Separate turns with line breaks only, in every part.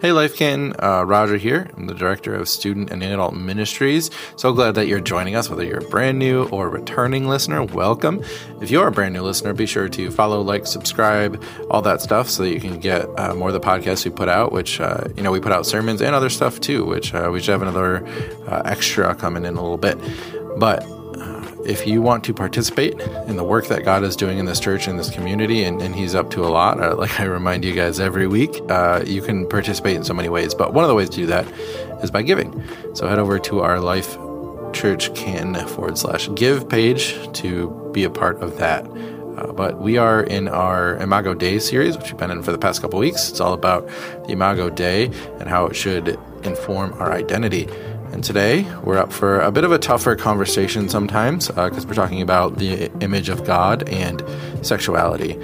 Hey, Life Canton, uh, Roger here. I'm the Director of Student and Adult Ministries. So glad that you're joining us, whether you're a brand new or returning listener, welcome. If you're a brand new listener, be sure to follow, like, subscribe, all that stuff so that you can get uh, more of the podcasts we put out, which, uh, you know, we put out sermons and other stuff too, which uh, we should have another uh, extra coming in a little bit. But if you want to participate in the work that God is doing in this church and this community, and, and He's up to a lot, uh, like I remind you guys every week, uh, you can participate in so many ways. But one of the ways to do that is by giving. So head over to our Life Church Canton forward slash give page to be a part of that. Uh, but we are in our Imago Dei series, which we've been in for the past couple weeks. It's all about the Imago Dei and how it should inform our identity. And today we're up for a bit of a tougher conversation sometimes because uh, we're talking about the image of God and sexuality.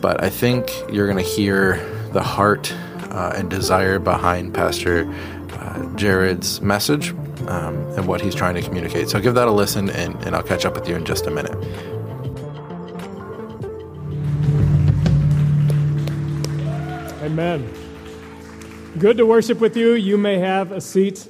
But I think you're going to hear the heart uh, and desire behind Pastor uh, Jared's message um, and what he's trying to communicate. So give that a listen, and, and I'll catch up with you in just a minute.
Amen. Good to worship with you. You may have a seat.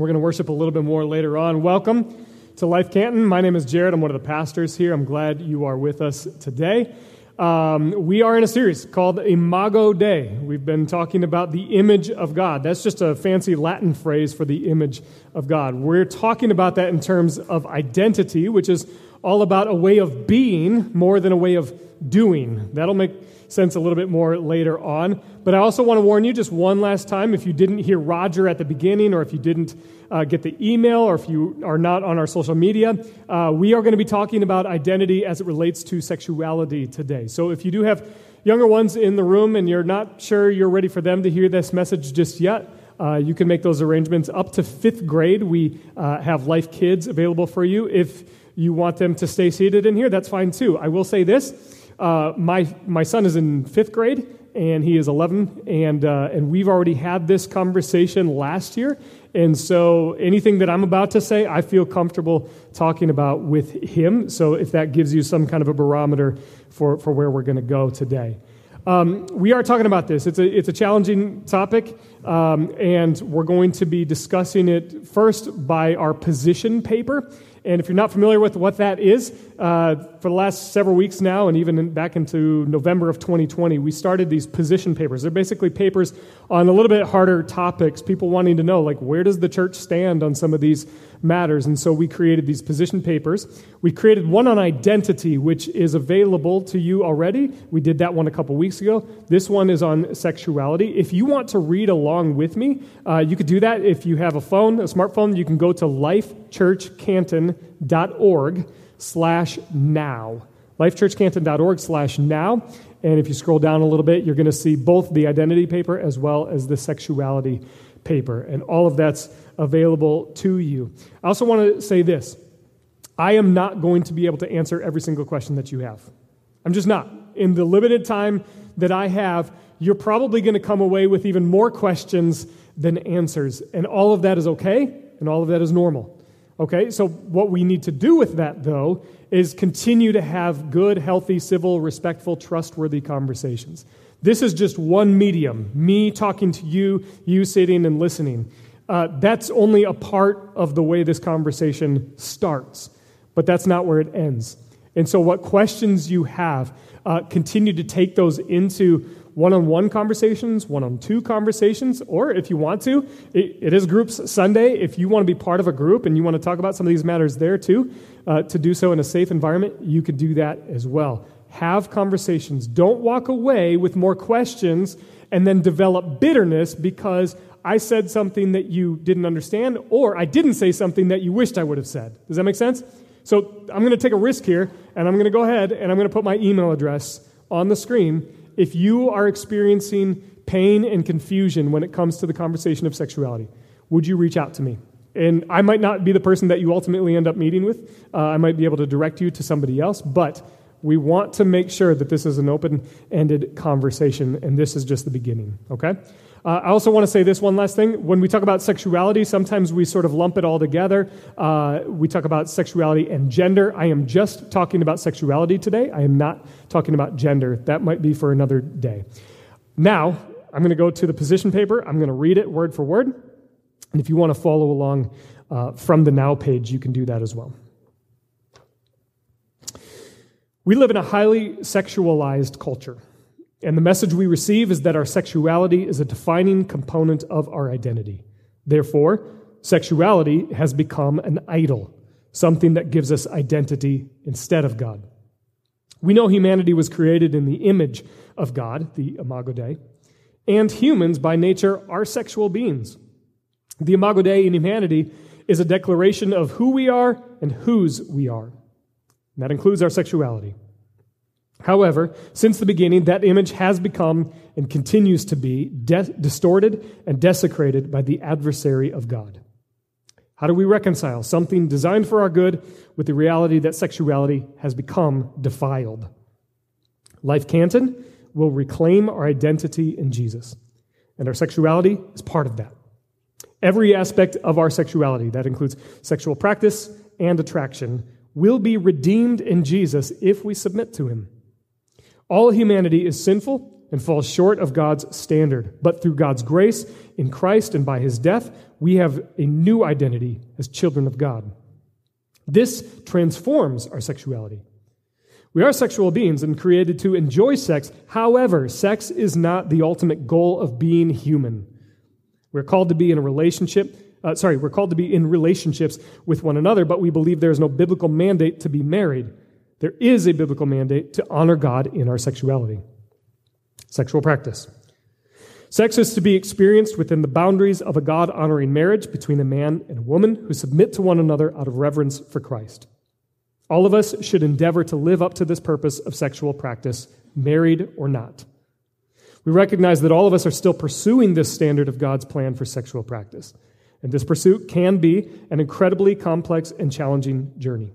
We're going to worship a little bit more later on. Welcome to Life Canton. My name is Jared. I'm one of the pastors here. I'm glad you are with us today. Um, we are in a series called Imago Dei. We've been talking about the image of God. That's just a fancy Latin phrase for the image of God. We're talking about that in terms of identity, which is all about a way of being more than a way of doing. That'll make sense a little bit more later on. But I also want to warn you just one last time if you didn't hear Roger at the beginning, or if you didn't uh, get the email, or if you are not on our social media, uh, we are going to be talking about identity as it relates to sexuality today. So if you do have younger ones in the room and you're not sure you're ready for them to hear this message just yet, uh, you can make those arrangements up to fifth grade. We uh, have Life Kids available for you. If you want them to stay seated in here, that's fine too. I will say this uh, my, my son is in fifth grade, and he is 11, and, uh, and we've already had this conversation last year. And so anything that I'm about to say, I feel comfortable talking about with him. So if that gives you some kind of a barometer for, for where we're going to go today. Um, we are talking about this. It's a, it's a challenging topic, um, and we're going to be discussing it first by our position paper. And if you're not familiar with what that is, uh, for the last several weeks now, and even in, back into November of 2020, we started these position papers. They're basically papers on a little bit harder topics, people wanting to know, like, where does the church stand on some of these matters? And so we created these position papers. We created one on identity, which is available to you already. We did that one a couple weeks ago. This one is on sexuality. If you want to read along with me, uh, you could do that. If you have a phone, a smartphone, you can go to lifechurchcanton.org slash now. Lifechurchcanton.org slash now. And if you scroll down a little bit, you're going to see both the identity paper as well as the sexuality paper. And all of that's available to you. I also want to say this I am not going to be able to answer every single question that you have. I'm just not. In the limited time that I have, you're probably going to come away with even more questions than answers. And all of that is okay, and all of that is normal. Okay, so what we need to do with that, though, is continue to have good, healthy, civil, respectful, trustworthy conversations. This is just one medium me talking to you, you sitting and listening. Uh, that's only a part of the way this conversation starts, but that's not where it ends. And so, what questions you have, uh, continue to take those into one on one conversations, one on two conversations, or if you want to, it, it is Groups Sunday. If you want to be part of a group and you want to talk about some of these matters there too, uh, to do so in a safe environment, you could do that as well. Have conversations. Don't walk away with more questions and then develop bitterness because I said something that you didn't understand, or I didn't say something that you wished I would have said. Does that make sense? So I'm going to take a risk here, and I'm going to go ahead and I'm going to put my email address on the screen if you are experiencing pain and confusion when it comes to the conversation of sexuality, would you reach out to me? And I might not be the person that you ultimately end up meeting with. Uh, I might be able to direct you to somebody else, but we want to make sure that this is an open ended conversation, and this is just the beginning, okay? Uh, I also want to say this one last thing. When we talk about sexuality, sometimes we sort of lump it all together. Uh, we talk about sexuality and gender. I am just talking about sexuality today. I am not talking about gender. That might be for another day. Now, I'm going to go to the position paper. I'm going to read it word for word. And if you want to follow along uh, from the Now page, you can do that as well. We live in a highly sexualized culture. And the message we receive is that our sexuality is a defining component of our identity. Therefore, sexuality has become an idol, something that gives us identity instead of God. We know humanity was created in the image of God, the Imago Dei, and humans by nature are sexual beings. The Imago Dei in humanity is a declaration of who we are and whose we are. And that includes our sexuality. However, since the beginning, that image has become and continues to be de- distorted and desecrated by the adversary of God. How do we reconcile something designed for our good with the reality that sexuality has become defiled? Life Canton will reclaim our identity in Jesus, and our sexuality is part of that. Every aspect of our sexuality, that includes sexual practice and attraction, will be redeemed in Jesus if we submit to him. All humanity is sinful and falls short of God's standard. But through God's grace in Christ and by his death, we have a new identity as children of God. This transforms our sexuality. We are sexual beings and created to enjoy sex. However, sex is not the ultimate goal of being human. We're called to be in a relationship. Uh, sorry, we're called to be in relationships with one another, but we believe there is no biblical mandate to be married. There is a biblical mandate to honor God in our sexuality. Sexual practice. Sex is to be experienced within the boundaries of a God honoring marriage between a man and a woman who submit to one another out of reverence for Christ. All of us should endeavor to live up to this purpose of sexual practice, married or not. We recognize that all of us are still pursuing this standard of God's plan for sexual practice. And this pursuit can be an incredibly complex and challenging journey.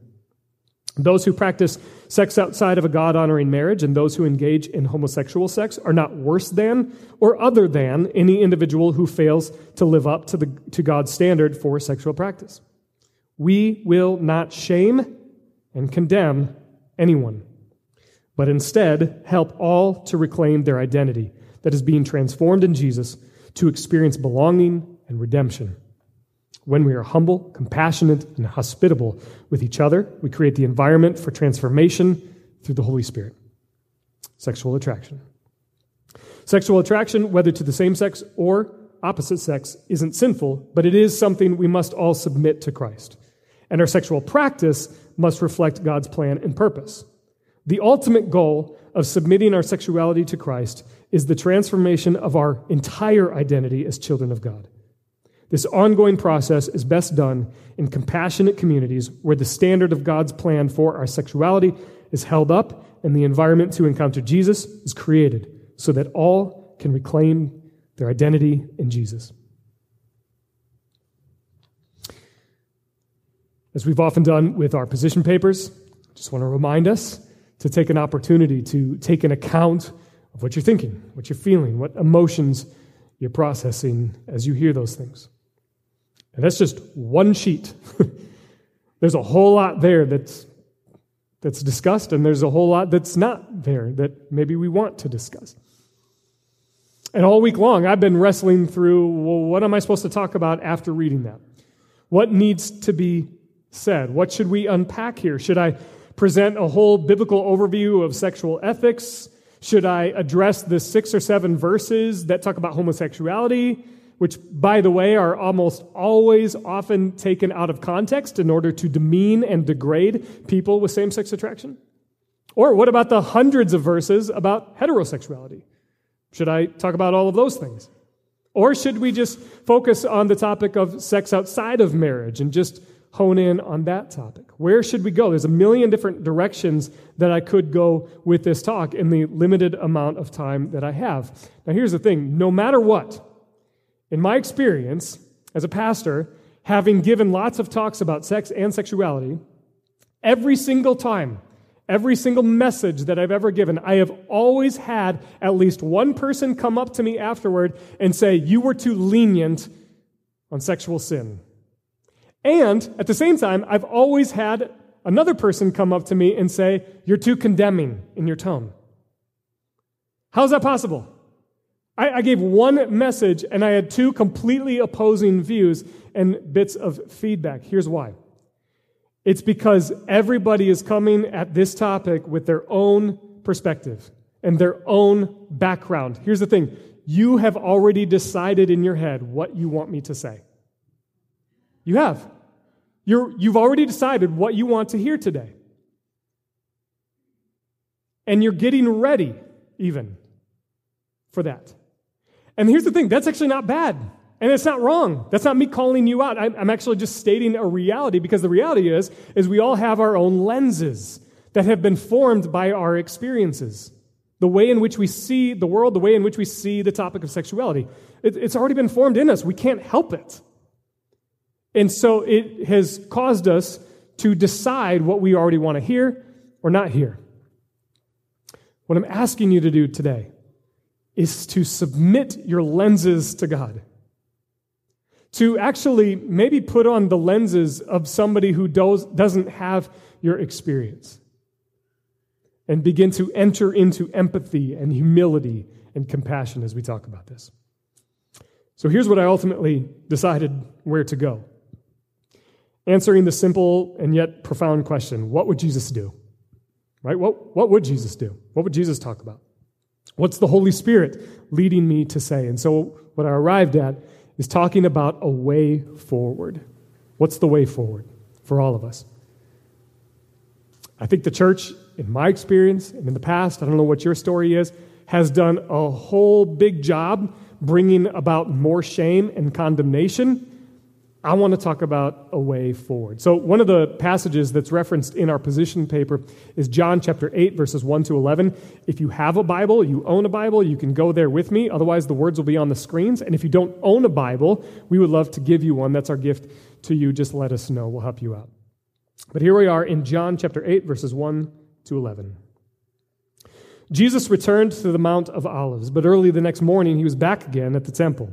Those who practice sex outside of a God honoring marriage and those who engage in homosexual sex are not worse than or other than any individual who fails to live up to, the, to God's standard for sexual practice. We will not shame and condemn anyone, but instead help all to reclaim their identity that is being transformed in Jesus to experience belonging and redemption. When we are humble, compassionate, and hospitable with each other, we create the environment for transformation through the Holy Spirit. Sexual attraction. Sexual attraction, whether to the same sex or opposite sex, isn't sinful, but it is something we must all submit to Christ. And our sexual practice must reflect God's plan and purpose. The ultimate goal of submitting our sexuality to Christ is the transformation of our entire identity as children of God. This ongoing process is best done in compassionate communities where the standard of God's plan for our sexuality is held up and the environment to encounter Jesus is created so that all can reclaim their identity in Jesus. As we've often done with our position papers, I just want to remind us to take an opportunity to take an account of what you're thinking, what you're feeling, what emotions you're processing as you hear those things. And that's just one sheet. there's a whole lot there that's, that's discussed, and there's a whole lot that's not there that maybe we want to discuss. And all week long, I've been wrestling through well, what am I supposed to talk about after reading that? What needs to be said? What should we unpack here? Should I present a whole biblical overview of sexual ethics? Should I address the six or seven verses that talk about homosexuality? Which, by the way, are almost always often taken out of context in order to demean and degrade people with same sex attraction? Or what about the hundreds of verses about heterosexuality? Should I talk about all of those things? Or should we just focus on the topic of sex outside of marriage and just hone in on that topic? Where should we go? There's a million different directions that I could go with this talk in the limited amount of time that I have. Now, here's the thing no matter what, in my experience as a pastor, having given lots of talks about sex and sexuality, every single time, every single message that I've ever given, I have always had at least one person come up to me afterward and say, You were too lenient on sexual sin. And at the same time, I've always had another person come up to me and say, You're too condemning in your tone. How's that possible? I, I gave one message and I had two completely opposing views and bits of feedback. Here's why. It's because everybody is coming at this topic with their own perspective and their own background. Here's the thing you have already decided in your head what you want me to say. You have. You're, you've already decided what you want to hear today. And you're getting ready, even, for that. And here's the thing that's actually not bad. And it's not wrong. That's not me calling you out. I'm actually just stating a reality because the reality is, is we all have our own lenses that have been formed by our experiences. The way in which we see the world, the way in which we see the topic of sexuality. It, it's already been formed in us. We can't help it. And so it has caused us to decide what we already want to hear or not hear. What I'm asking you to do today is to submit your lenses to God. To actually maybe put on the lenses of somebody who does, doesn't have your experience. And begin to enter into empathy and humility and compassion as we talk about this. So here's what I ultimately decided where to go. Answering the simple and yet profound question what would Jesus do? Right? What, what would Jesus do? What would Jesus talk about? What's the Holy Spirit leading me to say? And so, what I arrived at is talking about a way forward. What's the way forward for all of us? I think the church, in my experience and in the past, I don't know what your story is, has done a whole big job bringing about more shame and condemnation I want to talk about a way forward. So, one of the passages that's referenced in our position paper is John chapter 8, verses 1 to 11. If you have a Bible, you own a Bible, you can go there with me. Otherwise, the words will be on the screens. And if you don't own a Bible, we would love to give you one. That's our gift to you. Just let us know. We'll help you out. But here we are in John chapter 8, verses 1 to 11. Jesus returned to the Mount of Olives, but early the next morning he was back again at the temple.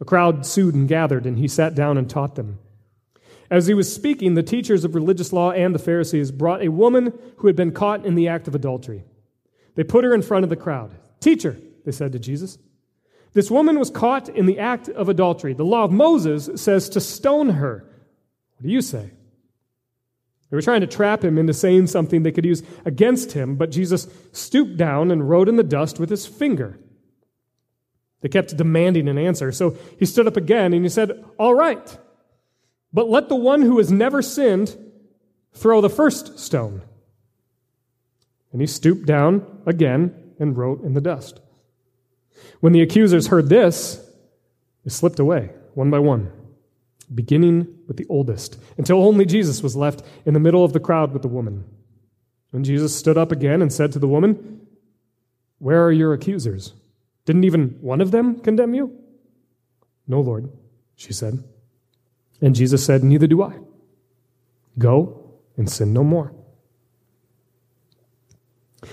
A crowd sued and gathered, and he sat down and taught them. As he was speaking, the teachers of religious law and the Pharisees brought a woman who had been caught in the act of adultery. They put her in front of the crowd. Teacher, they said to Jesus, this woman was caught in the act of adultery. The law of Moses says to stone her. What do you say? They were trying to trap him into saying something they could use against him, but Jesus stooped down and wrote in the dust with his finger. They kept demanding an answer. So he stood up again and he said, All right, but let the one who has never sinned throw the first stone. And he stooped down again and wrote in the dust. When the accusers heard this, they slipped away one by one, beginning with the oldest, until only Jesus was left in the middle of the crowd with the woman. And Jesus stood up again and said to the woman, Where are your accusers? Didn't even one of them condemn you? No, Lord, she said. And Jesus said, Neither do I. Go and sin no more.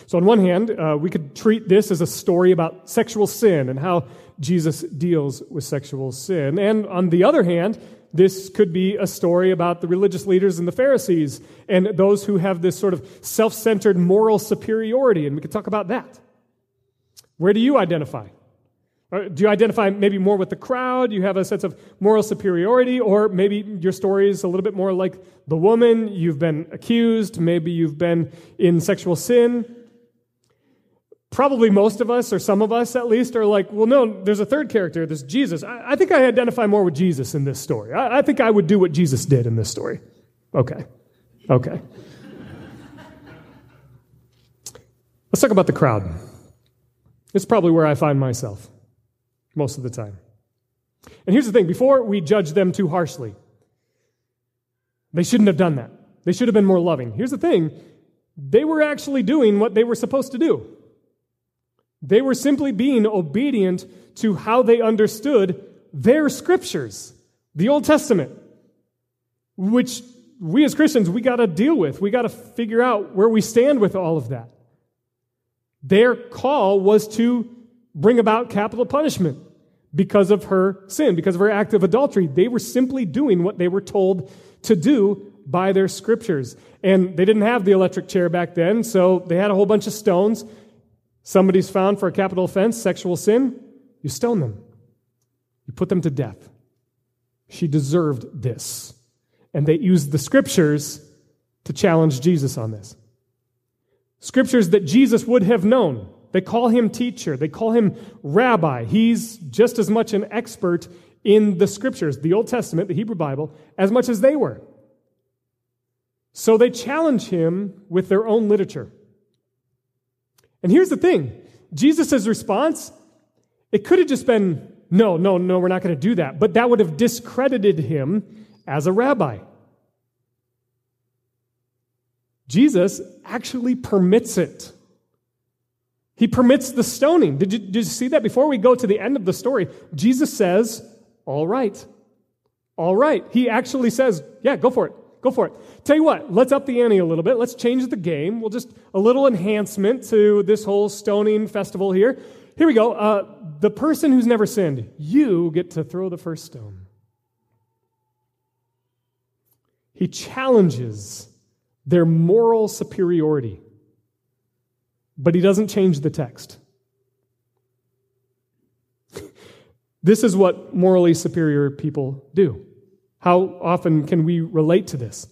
So, on one hand, uh, we could treat this as a story about sexual sin and how Jesus deals with sexual sin. And on the other hand, this could be a story about the religious leaders and the Pharisees and those who have this sort of self centered moral superiority. And we could talk about that. Where do you identify? Uh, do you identify maybe more with the crowd? You have a sense of moral superiority, or maybe your story is a little bit more like the woman. You've been accused, maybe you've been in sexual sin. Probably most of us, or some of us at least, are like, well, no, there's a third character, this Jesus. I, I think I identify more with Jesus in this story. I, I think I would do what Jesus did in this story. Okay. Okay. Let's talk about the crowd. It's probably where I find myself most of the time. And here's the thing before we judge them too harshly, they shouldn't have done that. They should have been more loving. Here's the thing they were actually doing what they were supposed to do. They were simply being obedient to how they understood their scriptures, the Old Testament, which we as Christians, we got to deal with. We got to figure out where we stand with all of that. Their call was to bring about capital punishment because of her sin, because of her act of adultery. They were simply doing what they were told to do by their scriptures. And they didn't have the electric chair back then, so they had a whole bunch of stones. Somebody's found for a capital offense, sexual sin. You stone them. You put them to death. She deserved this. And they used the scriptures to challenge Jesus on this. Scriptures that Jesus would have known. They call him teacher, they call him rabbi. He's just as much an expert in the scriptures, the Old Testament, the Hebrew Bible, as much as they were. So they challenge him with their own literature. And here's the thing Jesus' response, it could have just been, no, no, no, we're not going to do that. But that would have discredited him as a rabbi. Jesus actually permits it. He permits the stoning. Did you, did you see that? Before we go to the end of the story, Jesus says, All right. All right. He actually says, Yeah, go for it. Go for it. Tell you what, let's up the ante a little bit. Let's change the game. We'll just a little enhancement to this whole stoning festival here. Here we go. Uh, the person who's never sinned, you get to throw the first stone. He challenges their moral superiority, but he doesn't change the text. this is what morally superior people do. How often can we relate to this?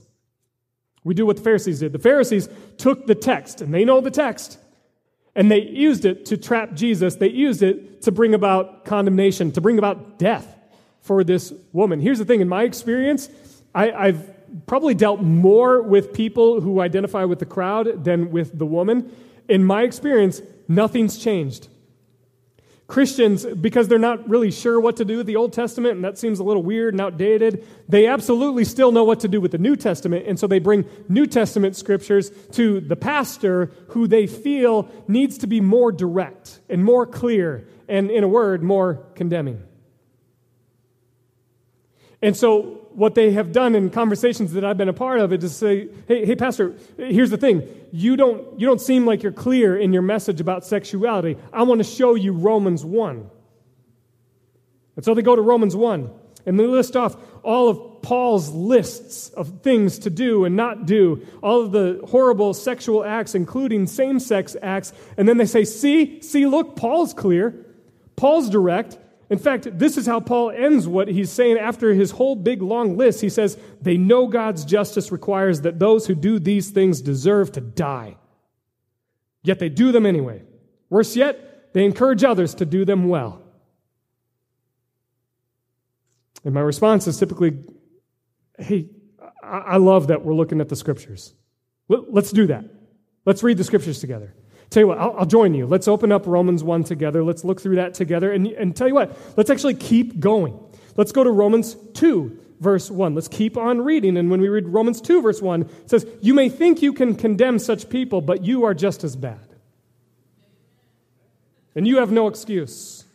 We do what the Pharisees did. The Pharisees took the text, and they know the text, and they used it to trap Jesus. They used it to bring about condemnation, to bring about death for this woman. Here's the thing in my experience, I, I've probably dealt more with people who identify with the crowd than with the woman. In my experience, nothing's changed. Christians, because they're not really sure what to do with the Old Testament, and that seems a little weird and outdated, they absolutely still know what to do with the New Testament, and so they bring New Testament scriptures to the pastor who they feel needs to be more direct and more clear, and in a word, more condemning. And so what they have done in conversations that I've been a part of is to say, hey, hey, Pastor, here's the thing. You don't, you don't seem like you're clear in your message about sexuality. I want to show you Romans 1. And so they go to Romans 1, and they list off all of Paul's lists of things to do and not do, all of the horrible sexual acts, including same sex acts. And then they say, see, see, look, Paul's clear. Paul's direct. In fact, this is how Paul ends what he's saying after his whole big long list. He says, They know God's justice requires that those who do these things deserve to die. Yet they do them anyway. Worse yet, they encourage others to do them well. And my response is typically, Hey, I love that we're looking at the scriptures. Let's do that. Let's read the scriptures together. Tell you what, I'll, I'll, join you. Let's open up Romans 1 together. Let's look through that together. And, and tell you what, let's actually keep going. Let's go to Romans 2, verse 1. Let's keep on reading. And when we read Romans 2, verse 1, it says, You may think you can condemn such people, but you are just as bad. And you have no excuse.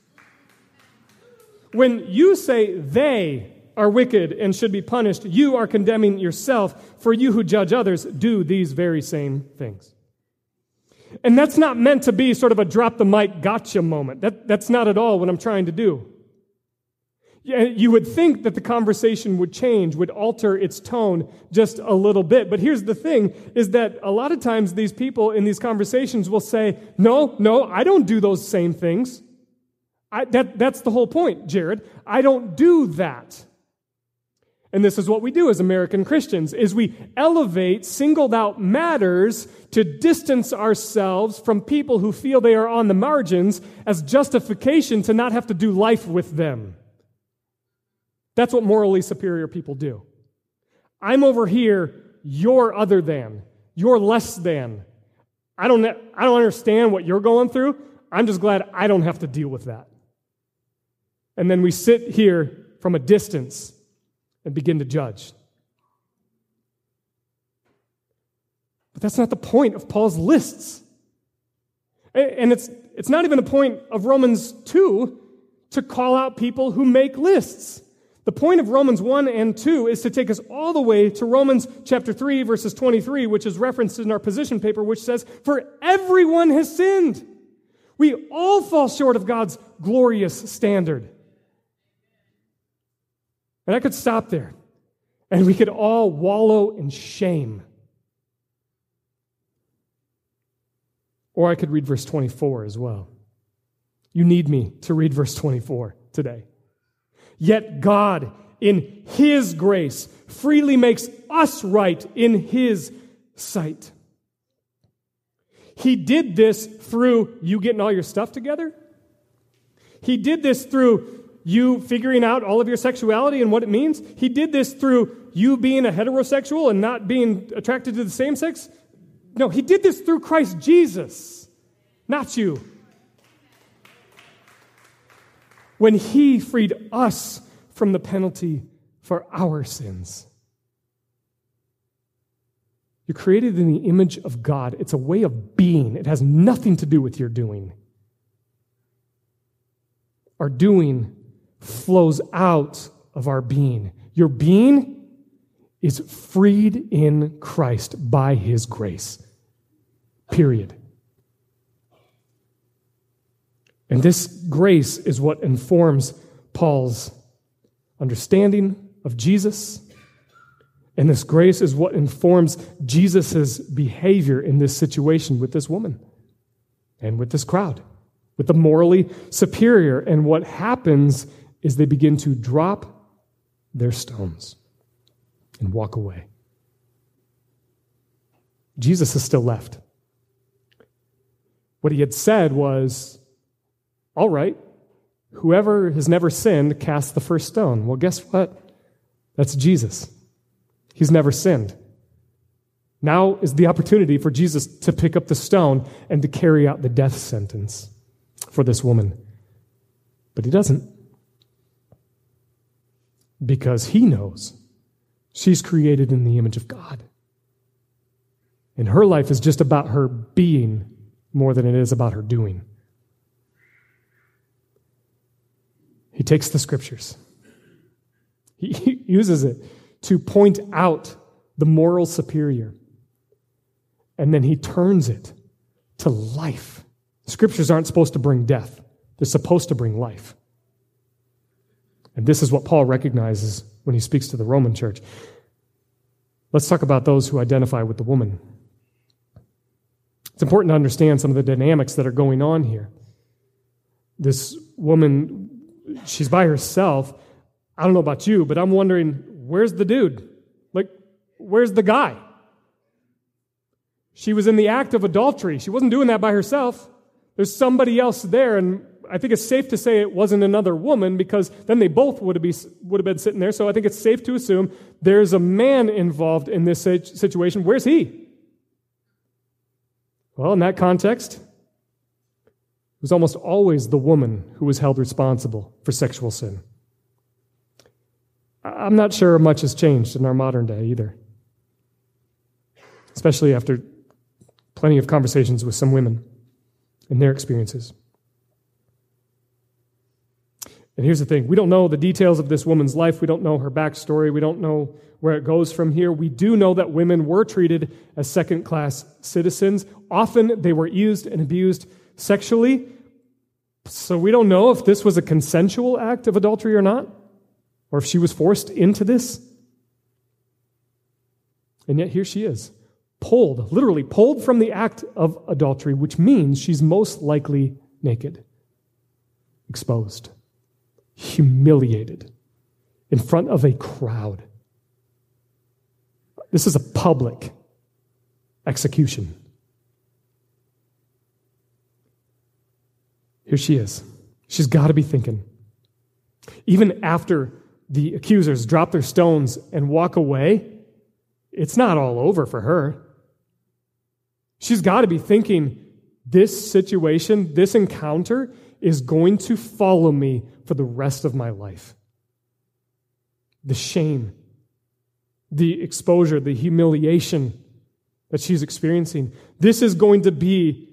When you say they are wicked and should be punished, you are condemning yourself, for you who judge others do these very same things. And that's not meant to be sort of a drop the mic gotcha moment. That, that's not at all what I'm trying to do. You would think that the conversation would change, would alter its tone just a little bit. But here's the thing is that a lot of times these people in these conversations will say, No, no, I don't do those same things. I, that, that's the whole point, Jared. I don't do that. And this is what we do as American Christians is we elevate singled out matters to distance ourselves from people who feel they are on the margins as justification to not have to do life with them. That's what morally superior people do. I'm over here, you're other than, you're less than. I don't, I don't understand what you're going through. I'm just glad I don't have to deal with that. And then we sit here from a distance and begin to judge. But that's not the point of Paul's lists. And it's, it's not even the point of Romans 2 to call out people who make lists. The point of Romans 1 and 2 is to take us all the way to Romans chapter 3, verses 23, which is referenced in our position paper, which says, For everyone has sinned. We all fall short of God's glorious standard. And I could stop there. And we could all wallow in shame. Or I could read verse 24 as well. You need me to read verse 24 today. Yet God, in His grace, freely makes us right in His sight. He did this through you getting all your stuff together. He did this through you figuring out all of your sexuality and what it means. He did this through you being a heterosexual and not being attracted to the same sex. No, he did this through Christ Jesus, not you. When he freed us from the penalty for our sins. You're created in the image of God. It's a way of being, it has nothing to do with your doing. Our doing flows out of our being. Your being is freed in Christ by his grace. Period. And this grace is what informs Paul's understanding of Jesus. And this grace is what informs Jesus' behavior in this situation with this woman and with this crowd, with the morally superior. And what happens is they begin to drop their stones and walk away. Jesus is still left. What he had said was, All right, whoever has never sinned, cast the first stone. Well, guess what? That's Jesus. He's never sinned. Now is the opportunity for Jesus to pick up the stone and to carry out the death sentence for this woman. But he doesn't. Because he knows she's created in the image of God. And her life is just about her being more than it is about her doing. He takes the scriptures, he uses it to point out the moral superior, and then he turns it to life. Scriptures aren't supposed to bring death, they're supposed to bring life. And this is what Paul recognizes when he speaks to the Roman church. Let's talk about those who identify with the woman. It's important to understand some of the dynamics that are going on here. This woman she's by herself. I don't know about you, but I'm wondering where's the dude? Like, where's the guy? She was in the act of adultery. She wasn't doing that by herself. There's somebody else there, and I think it's safe to say it wasn't another woman because then they both would have, be, would have been sitting there. So I think it's safe to assume there's a man involved in this situation. Where's he? Well, in that context, it was almost always the woman who was held responsible for sexual sin. I'm not sure much has changed in our modern day either, especially after plenty of conversations with some women and their experiences. And here's the thing we don't know the details of this woman's life. We don't know her backstory. We don't know where it goes from here. We do know that women were treated as second class citizens. Often they were used and abused sexually. So we don't know if this was a consensual act of adultery or not, or if she was forced into this. And yet here she is, pulled, literally pulled from the act of adultery, which means she's most likely naked, exposed, humiliated in front of a crowd. This is a public execution. Here she is. She's got to be thinking. Even after the accusers drop their stones and walk away, it's not all over for her. She's got to be thinking this situation, this encounter, is going to follow me for the rest of my life. The shame, the exposure, the humiliation that she's experiencing, this is going to be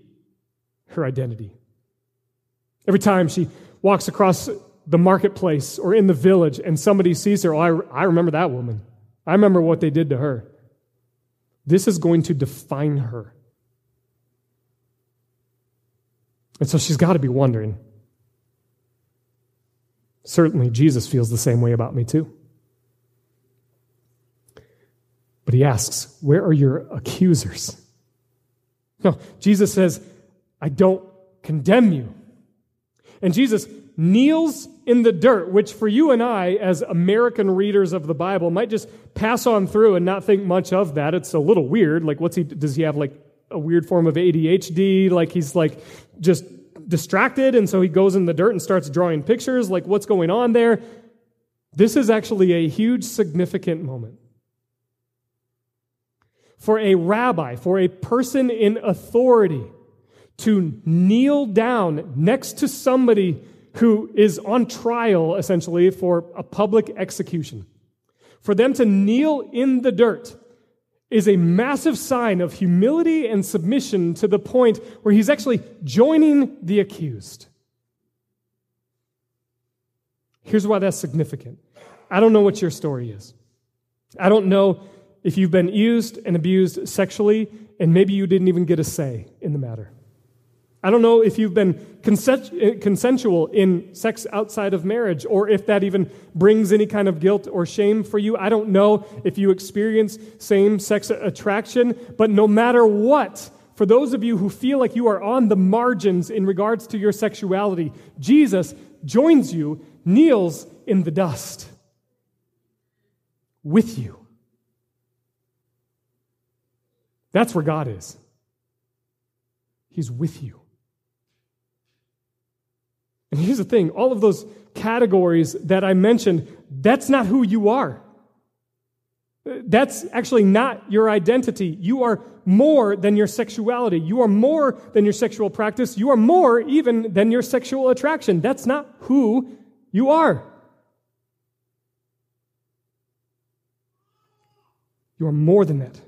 her identity. Every time she walks across the marketplace or in the village and somebody sees her, oh, I, I remember that woman. I remember what they did to her. This is going to define her. And so she's got to be wondering. Certainly, Jesus feels the same way about me, too. But he asks, Where are your accusers? No, Jesus says, I don't condemn you. And Jesus kneels in the dirt, which for you and I, as American readers of the Bible, might just pass on through and not think much of that. It's a little weird. Like, what's he, does he have like a weird form of ADHD? Like, he's like just distracted, and so he goes in the dirt and starts drawing pictures. Like, what's going on there? This is actually a huge, significant moment. For a rabbi, for a person in authority, to kneel down next to somebody who is on trial, essentially, for a public execution. For them to kneel in the dirt is a massive sign of humility and submission to the point where he's actually joining the accused. Here's why that's significant. I don't know what your story is. I don't know if you've been used and abused sexually, and maybe you didn't even get a say in the matter. I don't know if you've been uh, consensual in sex outside of marriage or if that even brings any kind of guilt or shame for you. I don't know if you experience same sex attraction, but no matter what, for those of you who feel like you are on the margins in regards to your sexuality, Jesus joins you, kneels in the dust with you. That's where God is. He's with you. And here's the thing all of those categories that I mentioned, that's not who you are. That's actually not your identity. You are more than your sexuality. You are more than your sexual practice. You are more even than your sexual attraction. That's not who you are. You are more than that.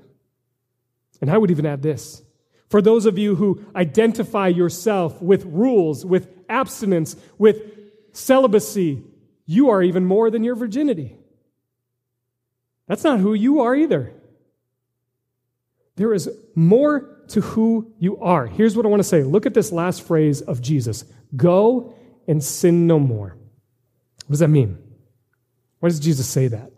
And I would even add this for those of you who identify yourself with rules, with abstinence, with celibacy, you are even more than your virginity. That's not who you are either. There is more to who you are. Here's what I want to say. Look at this last phrase of Jesus go and sin no more. What does that mean? Why does Jesus say that?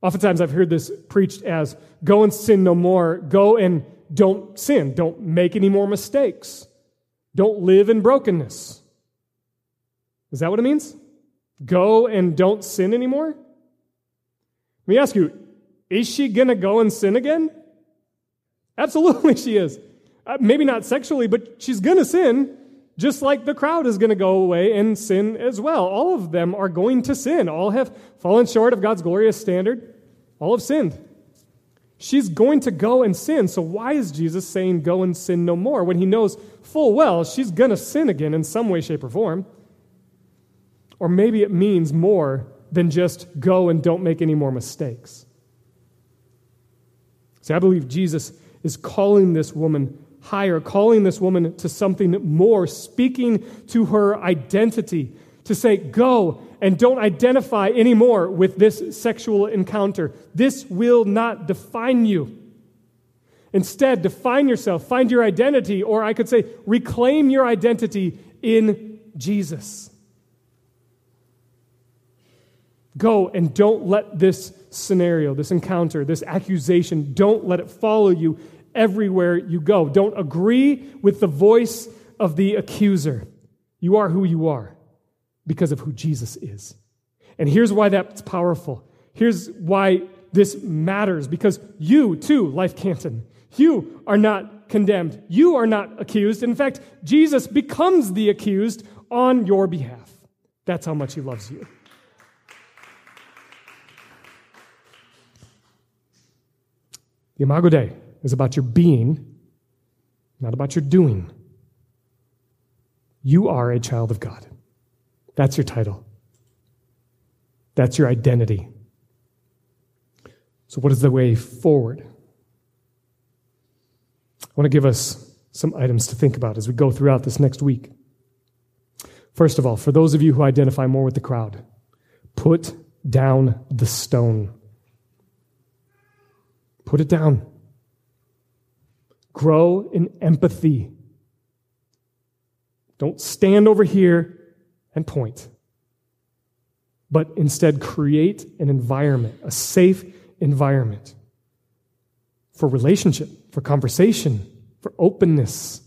Oftentimes I've heard this preached as go and sin no more, go and don't sin, don't make any more mistakes. Don't live in brokenness. Is that what it means? Go and don't sin anymore? Let me ask you, is she going to go and sin again? Absolutely, she is. Uh, maybe not sexually, but she's going to sin, just like the crowd is going to go away and sin as well. All of them are going to sin. All have fallen short of God's glorious standard. All have sinned. She's going to go and sin. So, why is Jesus saying, Go and sin no more, when he knows full well she's going to sin again in some way, shape, or form? Or maybe it means more than just go and don't make any more mistakes. See, I believe Jesus is calling this woman higher, calling this woman to something more, speaking to her identity, to say, Go and don't identify anymore with this sexual encounter. This will not define you. Instead, define yourself, find your identity, or I could say, reclaim your identity in Jesus. Go and don't let this scenario, this encounter, this accusation, don't let it follow you everywhere you go. Don't agree with the voice of the accuser. You are who you are because of who Jesus is. And here's why that's powerful. Here's why this matters because you, too, Life Canton, you are not condemned. You are not accused. In fact, Jesus becomes the accused on your behalf. That's how much he loves you. The Imago Dei is about your being, not about your doing. You are a child of God. That's your title. That's your identity. So, what is the way forward? I want to give us some items to think about as we go throughout this next week. First of all, for those of you who identify more with the crowd, put down the stone. Put it down. Grow in empathy. Don't stand over here and point, but instead create an environment, a safe environment for relationship, for conversation, for openness.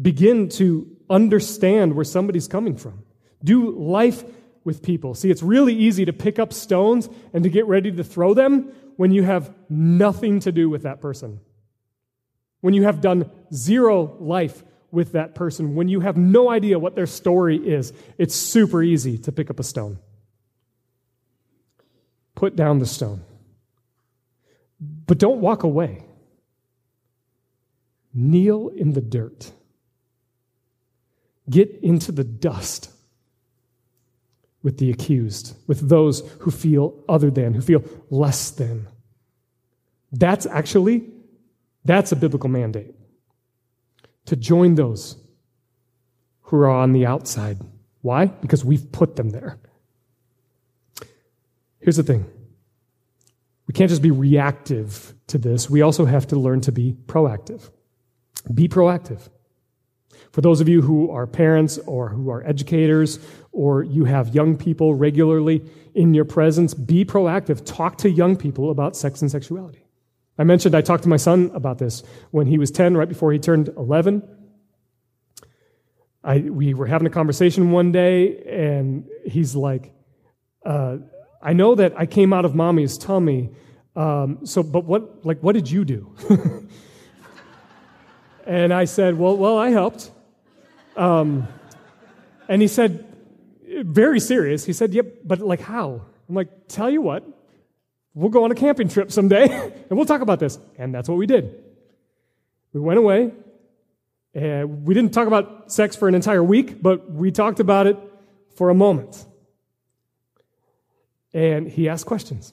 Begin to understand where somebody's coming from. Do life with people. See, it's really easy to pick up stones and to get ready to throw them when you have nothing to do with that person. When you have done zero life with that person, when you have no idea what their story is, it's super easy to pick up a stone. Put down the stone. But don't walk away. Kneel in the dirt. Get into the dust with the accused, with those who feel other than, who feel less than. That's actually that's a biblical mandate. To join those who are on the outside. Why? Because we've put them there. Here's the thing. We can't just be reactive to this. We also have to learn to be proactive. Be proactive. For those of you who are parents or who are educators or you have young people regularly in your presence, be proactive. Talk to young people about sex and sexuality. I mentioned I talked to my son about this when he was 10, right before he turned 11. I, we were having a conversation one day, and he's like, uh, I know that I came out of mommy's tummy, um, so, but what, like, what did you do? and I said, well, well, I helped. Um, and he said, very serious, he said, Yep, but like how? I'm like, Tell you what, we'll go on a camping trip someday and we'll talk about this. And that's what we did. We went away. And we didn't talk about sex for an entire week, but we talked about it for a moment. And he asked questions.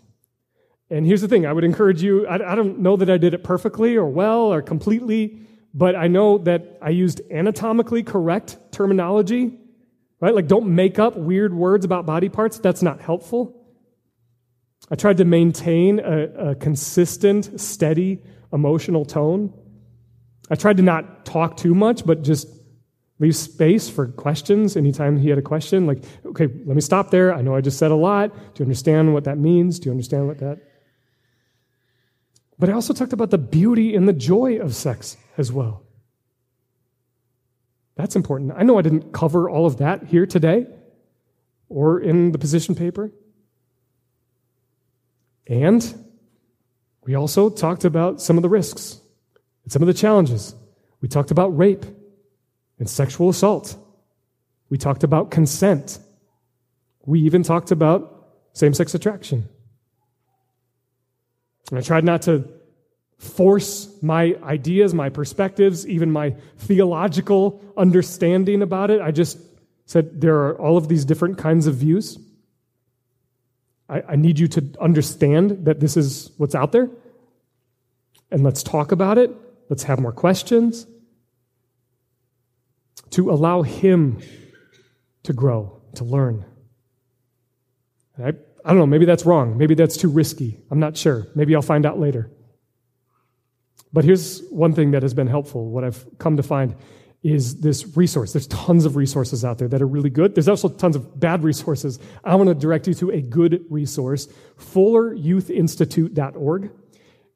And here's the thing I would encourage you, I, I don't know that I did it perfectly or well or completely, but I know that I used anatomically correct terminology, right? Like, don't make up weird words about body parts. That's not helpful. I tried to maintain a, a consistent, steady emotional tone. I tried to not talk too much, but just leave space for questions anytime he had a question. Like, okay, let me stop there. I know I just said a lot. Do you understand what that means? Do you understand what that but I also talked about the beauty and the joy of sex as well. That's important. I know I didn't cover all of that here today or in the position paper. And we also talked about some of the risks and some of the challenges. We talked about rape and sexual assault. We talked about consent. We even talked about same sex attraction. And I tried not to force my ideas, my perspectives, even my theological understanding about it. I just said there are all of these different kinds of views. I, I, need you to understand that this is what's out there. And let's talk about it. Let's have more questions. To allow him to grow, to learn. I I don't know, maybe that's wrong. Maybe that's too risky. I'm not sure. Maybe I'll find out later. But here's one thing that has been helpful. What I've come to find is this resource. There's tons of resources out there that are really good. There's also tons of bad resources. I want to direct you to a good resource, fulleryouthinstitute.org.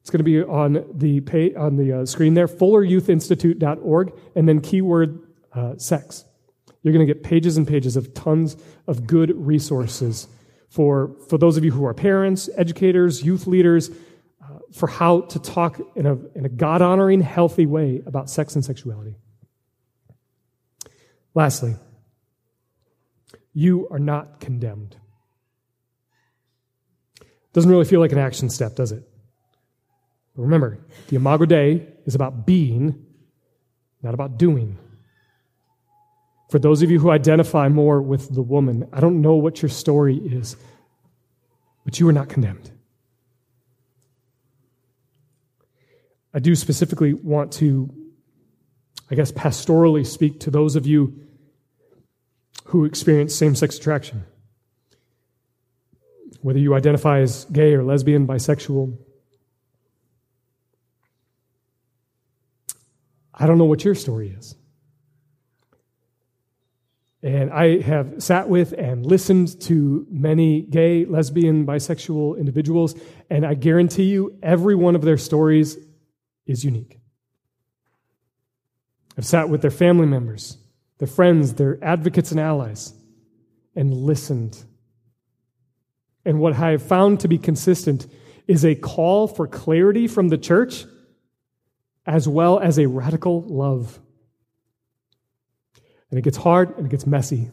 It's going to be on the pay, on the uh, screen there, fulleryouthinstitute.org, and then keyword uh, sex. You're going to get pages and pages of tons of good resources for, for those of you who are parents, educators, youth leaders, uh, for how to talk in a, in a God honoring, healthy way about sex and sexuality. Lastly, you are not condemned. Doesn't really feel like an action step, does it? But remember, the Imago Dei is about being, not about doing. For those of you who identify more with the woman, I don't know what your story is, but you are not condemned. I do specifically want to, I guess, pastorally speak to those of you who experience same sex attraction. Whether you identify as gay or lesbian, bisexual, I don't know what your story is. And I have sat with and listened to many gay, lesbian, bisexual individuals, and I guarantee you every one of their stories is unique. I've sat with their family members their friends, their advocates and allies, and listened. And what I have found to be consistent is a call for clarity from the church as well as a radical love. And it gets hard and it gets messy.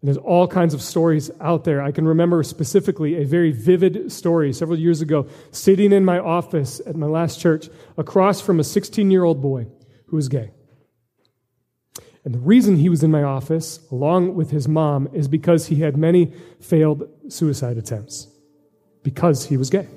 And there's all kinds of stories out there. I can remember specifically a very vivid story several years ago, sitting in my office at my last church across from a 16 year old boy who was gay. And the reason he was in my office, along with his mom, is because he had many failed suicide attempts, because he was gay.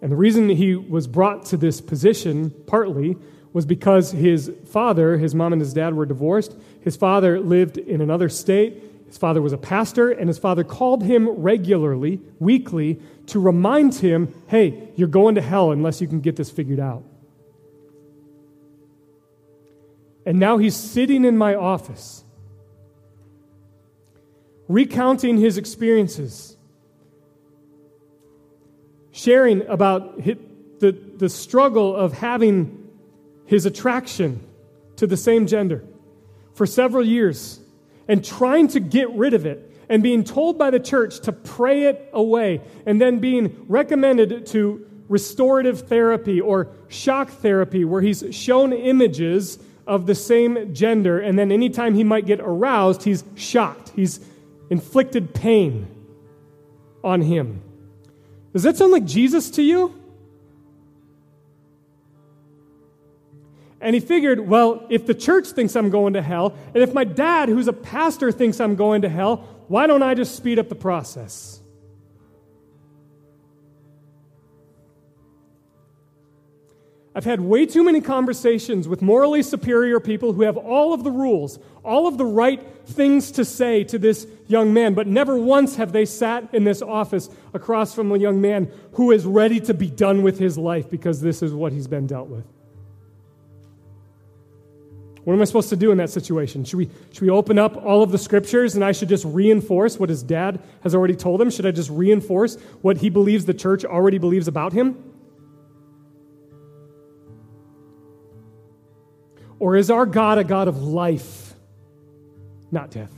And the reason he was brought to this position, partly, was because his father, his mom and his dad were divorced. His father lived in another state. His father was a pastor, and his father called him regularly, weekly, to remind him hey, you're going to hell unless you can get this figured out. And now he's sitting in my office, recounting his experiences, sharing about the, the struggle of having his attraction to the same gender for several years and trying to get rid of it and being told by the church to pray it away and then being recommended to restorative therapy or shock therapy where he's shown images of the same gender and then anytime he might get aroused he's shocked. He's inflicted pain on him. Does that sound like jesus to you And he figured, well, if the church thinks I'm going to hell, and if my dad, who's a pastor, thinks I'm going to hell, why don't I just speed up the process? I've had way too many conversations with morally superior people who have all of the rules, all of the right things to say to this young man, but never once have they sat in this office across from a young man who is ready to be done with his life because this is what he's been dealt with. What am I supposed to do in that situation? Should we, should we open up all of the scriptures and I should just reinforce what his dad has already told him? Should I just reinforce what he believes the church already believes about him? Or is our God a God of life, not death?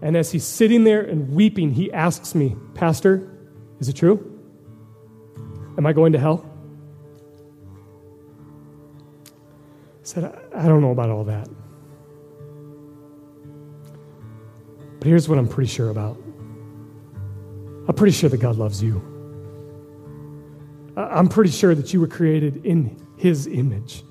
And as he's sitting there and weeping, he asks me, Pastor, is it true? Am I going to hell? Said, I don't know about all that. But here's what I'm pretty sure about I'm pretty sure that God loves you. I'm pretty sure that you were created in His image.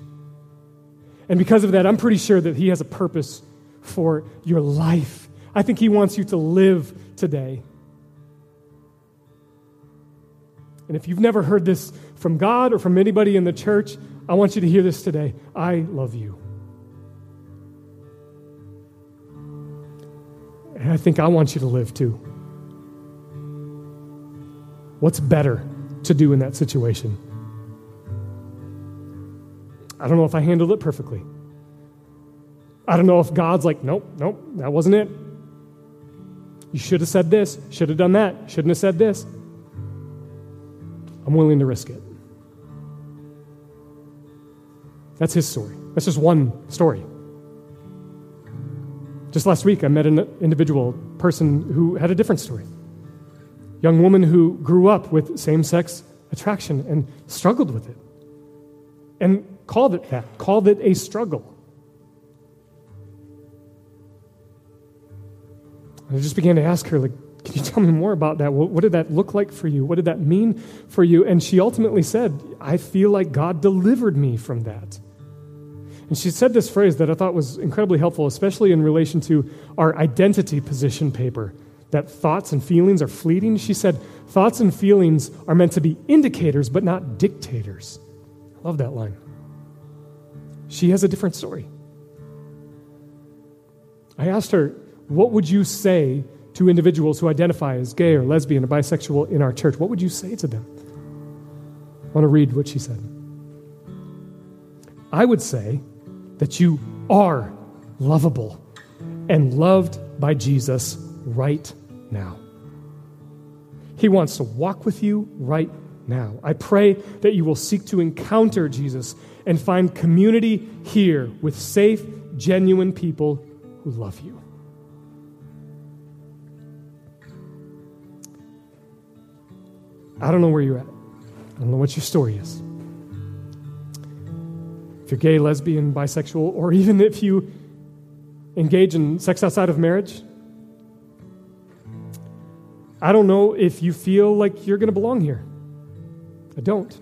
And because of that, I'm pretty sure that He has a purpose for your life. I think He wants you to live today. And if you've never heard this from God or from anybody in the church, I want you to hear this today. I love you. And I think I want you to live too. What's better to do in that situation? I don't know if I handled it perfectly. I don't know if God's like, nope, nope, that wasn't it. You should have said this, should have done that, shouldn't have said this. I'm willing to risk it. That's his story. That's just one story. Just last week, I met an individual person who had a different story. Young woman who grew up with same sex attraction and struggled with it and called it that, called it a struggle. And I just began to ask her, like, can you tell me more about that? What, what, did that look like for you? What did that mean for you? And she ultimately said, I feel like God delivered me from that. And she said this phrase that I thought was incredibly helpful, especially in relation to our identity position paper that thoughts and feelings are fleeting. She said, Thoughts and feelings are meant to be indicators, but not dictators. I love that line. She has a different story. I asked her, What would you say to individuals who identify as gay or lesbian or bisexual in our church? What would you say to them? I want to read what she said. I would say, that you are lovable and loved by Jesus right now. He wants to walk with you right now. I pray that you will seek to encounter Jesus and find community here with safe, genuine people who love you. I don't know where you're at. I don't know what your story is. If you're gay, lesbian, bisexual, or even if you engage in sex outside of marriage, I don't know if you feel like you're going to belong here. I don't.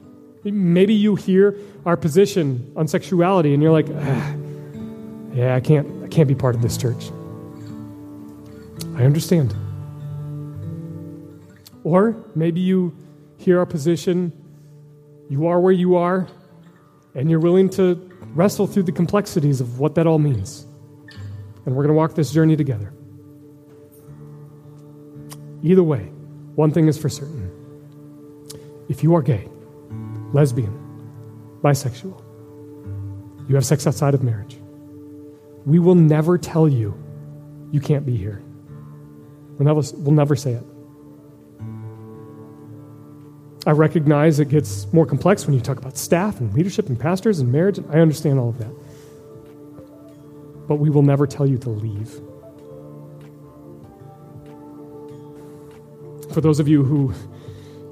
Maybe you hear our position on sexuality and you're like, ah, yeah, I can't, I can't be part of this church. I understand. Or maybe you hear our position, you are where you are, and you're willing to wrestle through the complexities of what that all means. And we're going to walk this journey together. Either way, one thing is for certain. If you are gay, lesbian, bisexual, you have sex outside of marriage, we will never tell you you can't be here. We'll never, we'll never say it. I recognize it gets more complex when you talk about staff and leadership and pastors and marriage, and I understand all of that. But we will never tell you to leave. For those of you who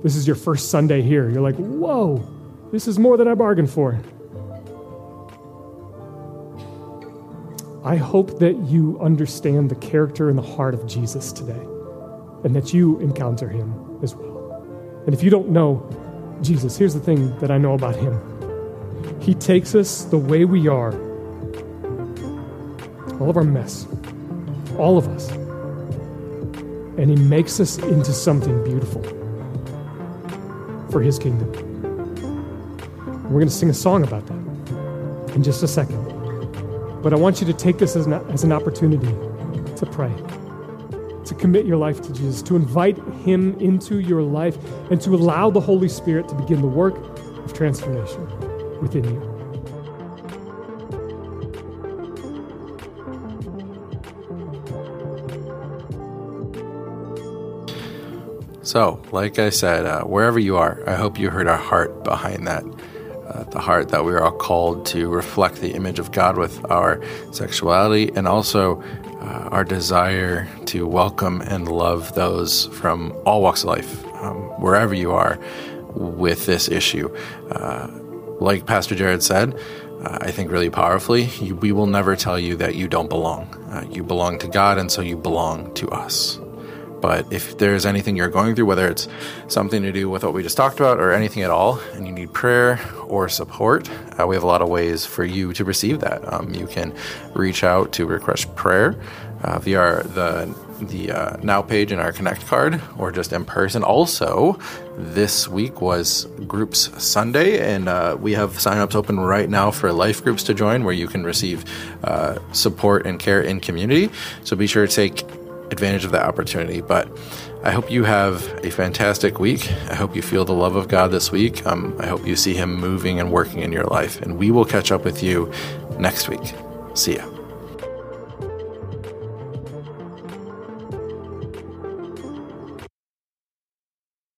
this is your first Sunday here, you're like, whoa, this is more than I bargained for. I hope that you understand the character and the heart of Jesus today and that you encounter him as well. And if you don't know Jesus, here's the thing that I know about him. He takes us the way we are, all of our mess, all of us, and He makes us into something beautiful for His kingdom. We're going to sing a song about that in just a second. But I want you to take this as an, as an opportunity to pray commit your life to Jesus, to invite Him into your life, and to allow the Holy Spirit to begin the work of transformation within you.
So, like I said, uh, wherever you are, I hope you heard our heart behind that. Uh, the heart that we are all called to reflect the image of God with our sexuality and also our desire to welcome and love those from all walks of life, um, wherever you are with this issue. Uh, like Pastor Jared said, uh, I think really powerfully, you, we will never tell you that you don't belong. Uh, you belong to God, and so you belong to us. But if there's anything you're going through, whether it's something to do with what we just talked about or anything at all, and you need prayer or support, uh, we have a lot of ways for you to receive that. Um, you can reach out to request prayer uh, via the the uh, now page in our connect card or just in person also this week was groups sunday and uh, we have signups open right now for life groups to join where you can receive uh, support and care in community so be sure to take advantage of that opportunity. But I hope you have a fantastic week. I hope you feel the love of God this week. Um, I hope you see Him moving and working in your life. And we will catch up with you next week. See ya.